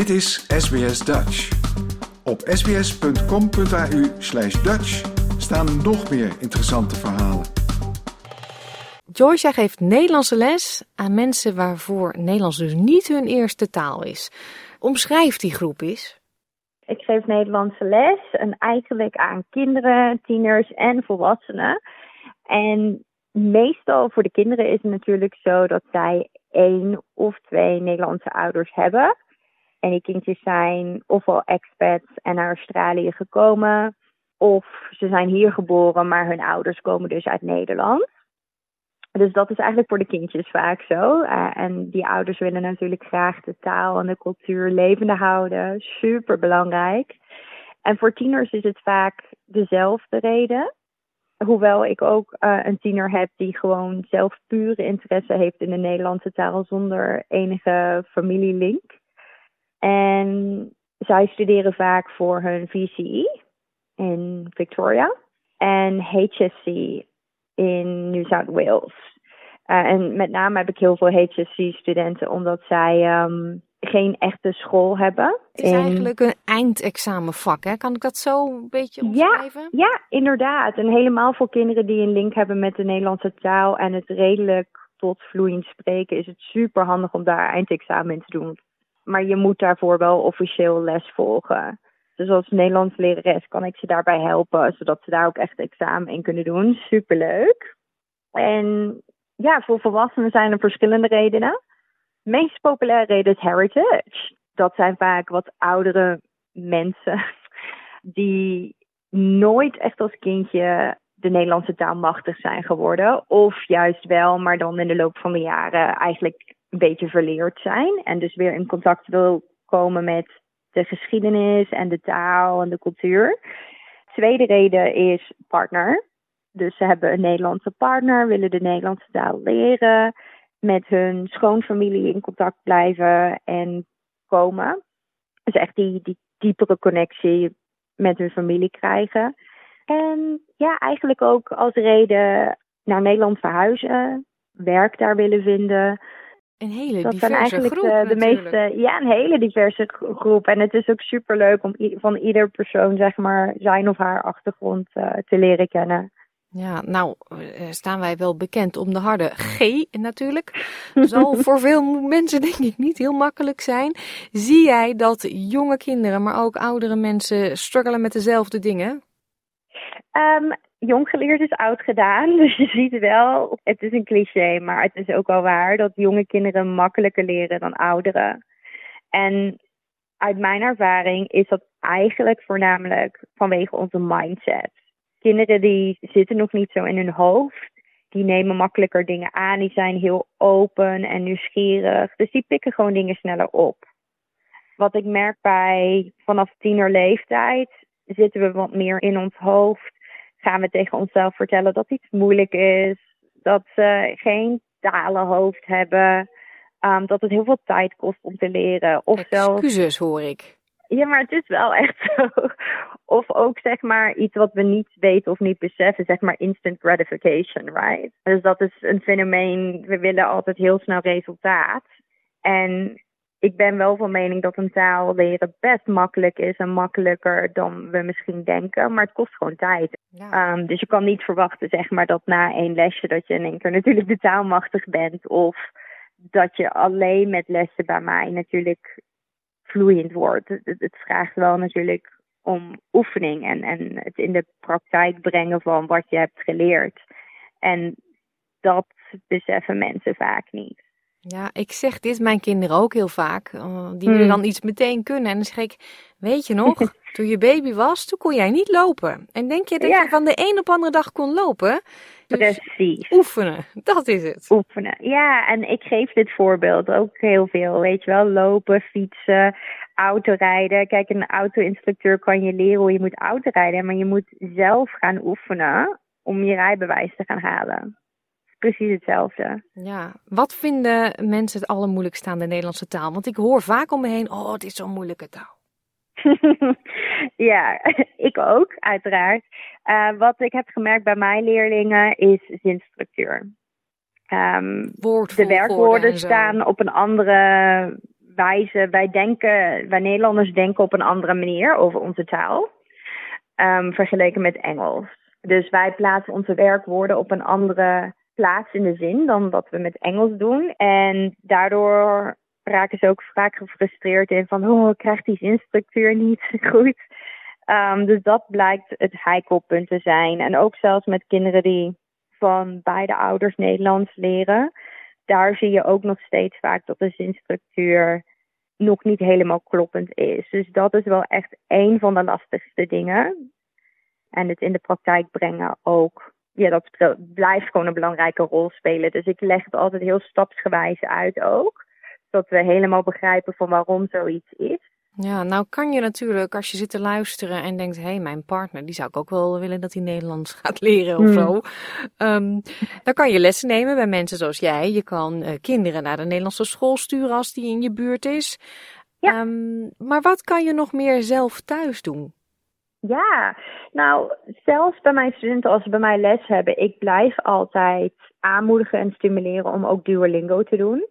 Dit is SBS Dutch. Op sbs.com.au slash Dutch staan nog meer interessante verhalen. Joyce geeft Nederlandse les aan mensen waarvoor Nederlands dus niet hun eerste taal is. Omschrijf die groep eens. Ik geef Nederlandse les en eigenlijk aan kinderen, tieners en volwassenen. En meestal voor de kinderen is het natuurlijk zo dat zij één of twee Nederlandse ouders hebben. En die kindjes zijn ofwel expats en naar Australië gekomen, of ze zijn hier geboren, maar hun ouders komen dus uit Nederland. Dus dat is eigenlijk voor de kindjes vaak zo. Uh, en die ouders willen natuurlijk graag de taal en de cultuur levende houden. Super belangrijk. En voor tieners is het vaak dezelfde reden. Hoewel ik ook uh, een tiener heb die gewoon zelf pure interesse heeft in de Nederlandse taal zonder enige familielink. En zij studeren vaak voor hun VCE in Victoria en HSC in New South Wales. Uh, en met name heb ik heel veel HSC-studenten omdat zij um, geen echte school hebben. Het is en... eigenlijk een eindexamenvak, hè? Kan ik dat zo een beetje omschrijven? Ja, ja, inderdaad. En helemaal voor kinderen die een link hebben met de Nederlandse taal en het redelijk tot vloeiend spreken, is het super handig om daar eindexamen in te doen. Maar je moet daarvoor wel officieel les volgen. Dus als Nederlands lerares kan ik ze daarbij helpen, zodat ze daar ook echt examen in kunnen doen. Superleuk. En ja, voor volwassenen zijn er verschillende redenen. De meest populaire reden is heritage. Dat zijn vaak wat oudere mensen die nooit echt als kindje de Nederlandse taal machtig zijn geworden. Of juist wel, maar dan in de loop van de jaren eigenlijk een beetje verleerd zijn. En dus weer in contact wil komen met de geschiedenis en de taal en de cultuur. Tweede reden is partner. Dus ze hebben een Nederlandse partner, willen de Nederlandse taal leren, met hun schoonfamilie in contact blijven en komen. Dus echt die, die diepere connectie met hun familie krijgen. En ja, eigenlijk ook als reden naar Nederland verhuizen, werk daar willen vinden. Een hele dat diverse zijn eigenlijk groep de, de meeste, ja, een hele diverse groep. En het is ook super leuk om van ieder persoon, zeg maar, zijn of haar achtergrond uh, te leren kennen. Ja, nou uh, staan wij wel bekend om de harde G natuurlijk. Zal voor veel mensen denk ik niet heel makkelijk zijn. Zie jij dat jonge kinderen, maar ook oudere mensen struggelen met dezelfde dingen? Um, jong geleerd is oud gedaan. Dus je ziet wel, het is een cliché, maar het is ook wel waar dat jonge kinderen makkelijker leren dan ouderen. En uit mijn ervaring is dat eigenlijk voornamelijk vanwege onze mindset. Kinderen die zitten nog niet zo in hun hoofd. Die nemen makkelijker dingen aan. Die zijn heel open en nieuwsgierig. Dus die pikken gewoon dingen sneller op. Wat ik merk bij vanaf tienerleeftijd zitten we wat meer in ons hoofd gaan we tegen onszelf vertellen dat iets moeilijk is, dat ze geen talenhoofd hebben, um, dat het heel veel tijd kost om te leren. Of Excuses zelfs... hoor ik. Ja, maar het is wel echt zo. Of ook zeg maar iets wat we niet weten of niet beseffen, zeg maar instant gratification, right? Dus dat is een fenomeen, we willen altijd heel snel resultaat. En ik ben wel van mening dat een taal leren best makkelijk is en makkelijker dan we misschien denken, maar het kost gewoon tijd. Ja. Um, dus je kan niet verwachten, zeg maar, dat na één lesje dat je in één keer natuurlijk de taal machtig bent of dat je alleen met lessen bij mij natuurlijk vloeiend wordt. Het, het vraagt wel natuurlijk om oefening en, en het in de praktijk brengen van wat je hebt geleerd. En dat beseffen mensen vaak niet. Ja, ik zeg dit mijn kinderen ook heel vaak. Uh, die willen dan iets meteen kunnen. En dan zeg ik, weet je nog, toen je baby was, toen kon jij niet lopen. En denk je dat Ja. je van de een op andere dag kon lopen? Dus Precies. oefenen, dat is het. Oefenen. Ja, en ik geef dit voorbeeld ook heel veel. Weet je wel, lopen, fietsen, autorijden. Kijk, een auto-instructeur kan je leren hoe je moet autorijden. Maar je moet zelf gaan oefenen om je rijbewijs te gaan halen. Precies hetzelfde. Ja, wat vinden mensen het allermoeilijkste aan de Nederlandse taal? Want ik hoor vaak om me heen, oh, het is zo'n moeilijke taal. ja, ik ook, uiteraard. Uh, wat ik heb gemerkt bij mijn leerlingen is zinstructuur. Um, de werkwoorden staan op een andere wijze, wij denken, wij Nederlanders denken op een andere manier over onze taal. Um, vergeleken met Engels. Dus wij plaatsen onze werkwoorden op een andere plaats in de zin dan wat we met Engels doen. En daardoor raken ze ook vaak gefrustreerd in van, oh, ik krijg die zinstructuur niet goed. Um, dus dat blijkt het heikelpunt te zijn. En ook zelfs met kinderen die van beide ouders Nederlands leren, daar zie je ook nog steeds vaak dat de zinstructuur nog niet helemaal kloppend is. Dus dat is wel echt een van de lastigste dingen. En het in de praktijk brengen ook. Ja, dat blijft gewoon een belangrijke rol spelen. Dus ik leg het altijd heel stapsgewijs uit ook. Zodat we helemaal begrijpen van waarom zoiets is. Ja, nou kan je natuurlijk als je zit te luisteren en denkt, hé, hey, mijn partner, die zou ik ook wel willen dat hij Nederlands gaat leren of hmm. zo. Um, dan kan je lessen nemen bij mensen zoals jij. Je kan uh, kinderen naar de Nederlandse school sturen als die in je buurt is. Ja. Um, maar wat kan je nog meer zelf thuis doen? Ja, nou, zelfs bij mijn studenten, als ze bij mij les hebben, ik blijf altijd aanmoedigen en stimuleren om ook Duolingo te doen.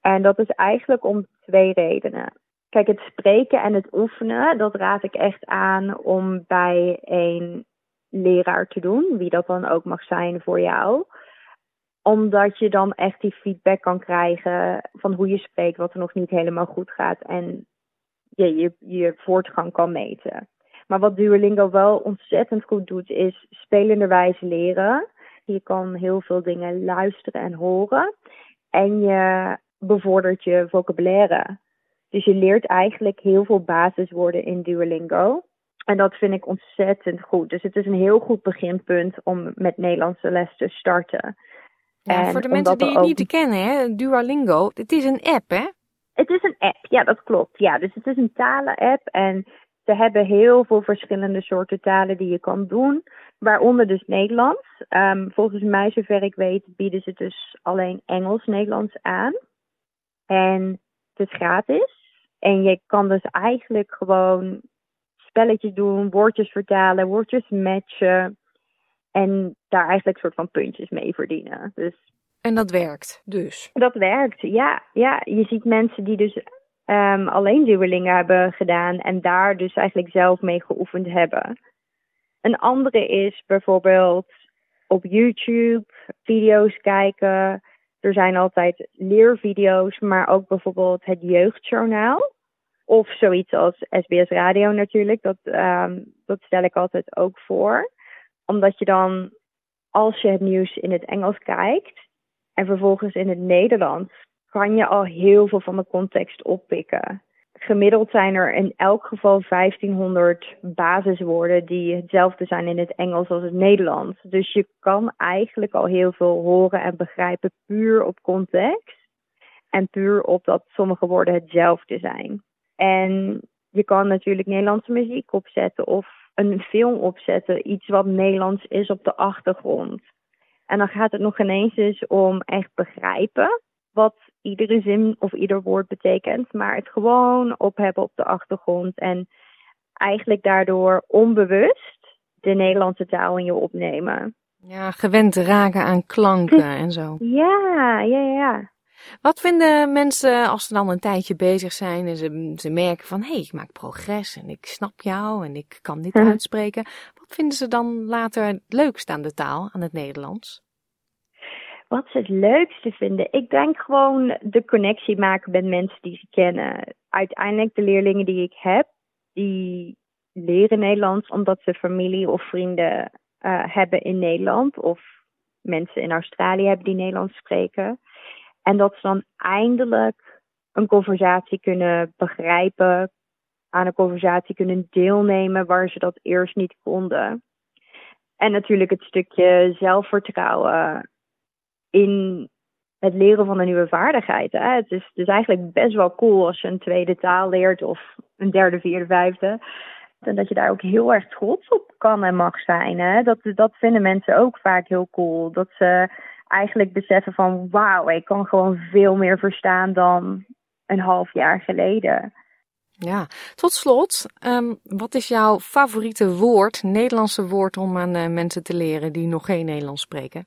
En dat is eigenlijk om twee redenen. Kijk, het spreken en het oefenen, dat raad ik echt aan om bij een leraar te doen, wie dat dan ook mag zijn voor jou. Omdat je dan echt die feedback kan krijgen van hoe je spreekt, wat er nog niet helemaal goed gaat en je, je, je voortgang kan meten. Maar wat Duolingo wel ontzettend goed doet, is spelenderwijs leren. Je kan heel veel dingen luisteren en horen. En je bevordert je vocabulaire. Dus je leert eigenlijk heel veel basiswoorden in Duolingo. En dat vind ik ontzettend goed. Dus het is een heel goed beginpunt om met Nederlandse les te starten. Ja, voor de mensen die het niet kennen, hè, Duolingo, het is een app, hè? Het is een app, ja, dat klopt. Ja, dus het is een talen-app en ze hebben heel veel verschillende soorten talen die je kan doen, waaronder dus Nederlands. Um, volgens mij, zover ik weet, bieden ze dus alleen Engels-Nederlands aan. En het is gratis. En je kan dus eigenlijk gewoon spelletjes doen, woordjes vertalen, woordjes matchen. En daar eigenlijk een soort van puntjes mee verdienen. Dus, en dat werkt dus? Dat werkt, ja. ja. Je ziet mensen die dus um, alleen duwelingen hebben gedaan en daar dus eigenlijk zelf mee geoefend hebben. Een andere is bijvoorbeeld op YouTube video's kijken er zijn altijd leervideo's, maar ook bijvoorbeeld het jeugdjournaal. Of zoiets als SBS Radio natuurlijk. Dat, um, dat stel ik altijd ook voor. Omdat je dan, als je het nieuws in het Engels kijkt en vervolgens in het Nederlands, kan je al heel veel van de context oppikken gemiddeld zijn er in elk geval 1500 basiswoorden die hetzelfde zijn in het Engels als het Nederlands. Dus je kan eigenlijk al heel veel horen en begrijpen puur op context. En puur op dat sommige woorden hetzelfde zijn. En je kan natuurlijk Nederlandse muziek opzetten of een film opzetten, iets wat Nederlands is op de achtergrond. En dan gaat het nog ineens eens om echt begrijpen wat iedere zin of ieder woord betekent, maar het gewoon op hebben op de achtergrond en eigenlijk daardoor onbewust de Nederlandse taal in je opnemen. Ja, gewend raken aan klanken en zo. Ja, ja, ja. Wat vinden mensen als ze dan een tijdje bezig zijn en ze, ze merken van hé, hey, ik maak progress en ik snap jou en ik kan dit uitspreken. Wat vinden ze dan later het leukst aan de taal, aan het Nederlands? Wat ze het leukste vinden? Ik denk gewoon de connectie maken met mensen die ze kennen. Uiteindelijk de leerlingen die ik heb, die leren Nederlands omdat ze familie of vrienden uh, hebben in Nederland. Of mensen in Australië hebben die Nederlands spreken. En dat ze dan eindelijk een conversatie kunnen begrijpen, aan een conversatie kunnen deelnemen waar ze dat eerst niet konden. En natuurlijk het stukje zelfvertrouwen in het leren van een nieuwe vaardigheid. Hè. Het is dus eigenlijk best wel cool als je een tweede taal leert of een derde, vierde, vijfde. En dat je daar ook heel erg trots op kan en mag zijn. Hè. Dat, dat vinden mensen ook vaak heel cool. Dat ze eigenlijk beseffen van wauw, ik kan gewoon veel meer verstaan dan een half jaar geleden. Ja, tot slot, um, wat is jouw favoriete woord, Nederlandse woord om aan uh, mensen te leren die nog geen Nederlands spreken?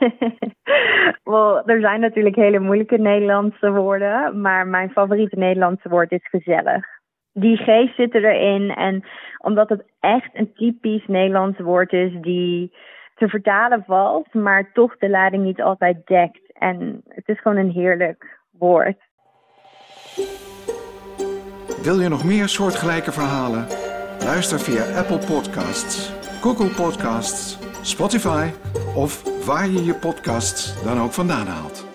well, er zijn natuurlijk hele moeilijke Nederlandse woorden, maar mijn favoriete Nederlandse woord is gezellig. Die geest zit erin en omdat het echt een typisch Nederlands woord is die te vertalen valt, maar toch de lading niet altijd dekt. En het is gewoon een heerlijk woord. Wil je nog meer soortgelijke verhalen? Luister via Apple Podcasts, Google Podcasts, Spotify of waar je je podcasts dan ook vandaan haalt.